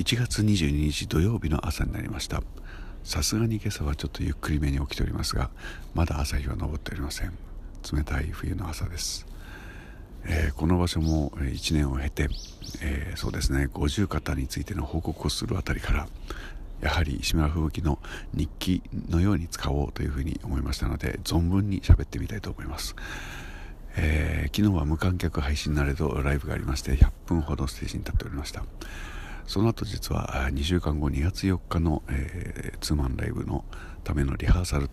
1月22日土曜日の朝になりました。さすがに今朝はちょっとゆっくりめに起きておりますがまだ朝日は昇っておりません。冷たい冬の朝です、えー、この場所も1年を経て、えー、そうですね五十肩についての報告をするあたりからやはり石村吹雪の日記のように使おうというふうに思いましたので存分に喋ってみたいと思います、えー、昨日は無観客配信なれどライブがありまして100分ほどステージに立っておりました。その後実は2週間後2月4日の、えー、ツーマンライブのためのリハーサル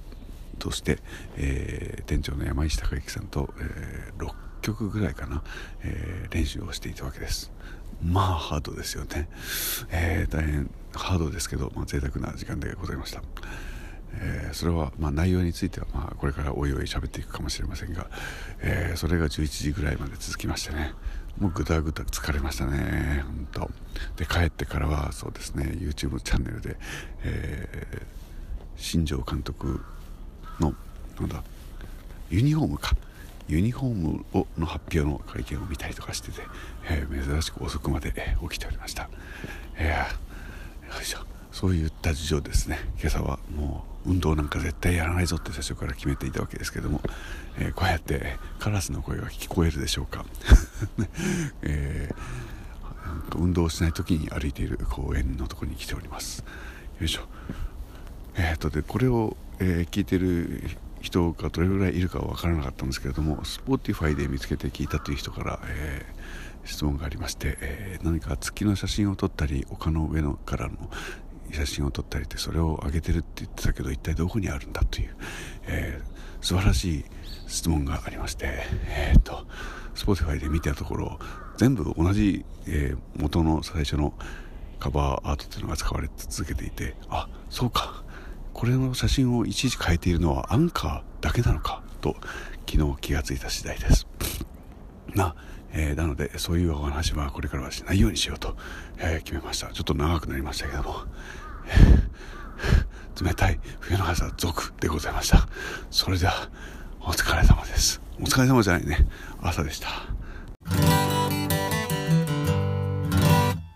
として、えー、店長の山石孝之さんと、えー、6曲ぐらいかな、えー、練習をしていたわけです。まあハードですよね、えー、大変ハードですけど、まあ、贅沢な時間でございました、えー、それは、まあ、内容については、まあ、これからおいおい喋っていくかもしれませんが、えー、それが11時ぐらいまで続きましてねもうぐたぐた疲れましたね本当。で帰ってからはそうですね YouTube チャンネルで、えー、新庄監督のなんだユニフォームかユニフォームをの発表の会見を見たりとかしてて、えー、珍しく遅くまで、起きておりました、いしょそういった事情ですね。今朝はもう運動なんか絶対やらないぞって最初から決めていたわけですけども、えー、こうやってカラスの声が聞こえるでしょうか、えー、運動しない時に歩いている公園のところに来ております。よいしょ。えー、っとでこれを、えー、聞いてる人がどれぐらいいるかは分からなかったんですけれども Spotify で見つけて聞いたという人から、えー、質問がありまして、えー、何か月の写真を撮ったり丘の上のからの写真を撮ったりってそれを上げてるって言ってたけど一体どこにあるんだという、えー、素晴らしい質問がありまして、えー、っと Spotify で見たところ全部同じ、えー、元の最初のカバーアートっていうのが使われ続けていてあそうか。これの写真をいちいち変えているのはアンカーだけなのかと昨日気がついた次第です。な、えー、なのでそういうお話はこれからはしないようにしようと、えー、決めました。ちょっと長くなりましたけども、えー、冷たい冬の朝続でございました。それではお疲れ様です。お疲れ様じゃないね。朝でした。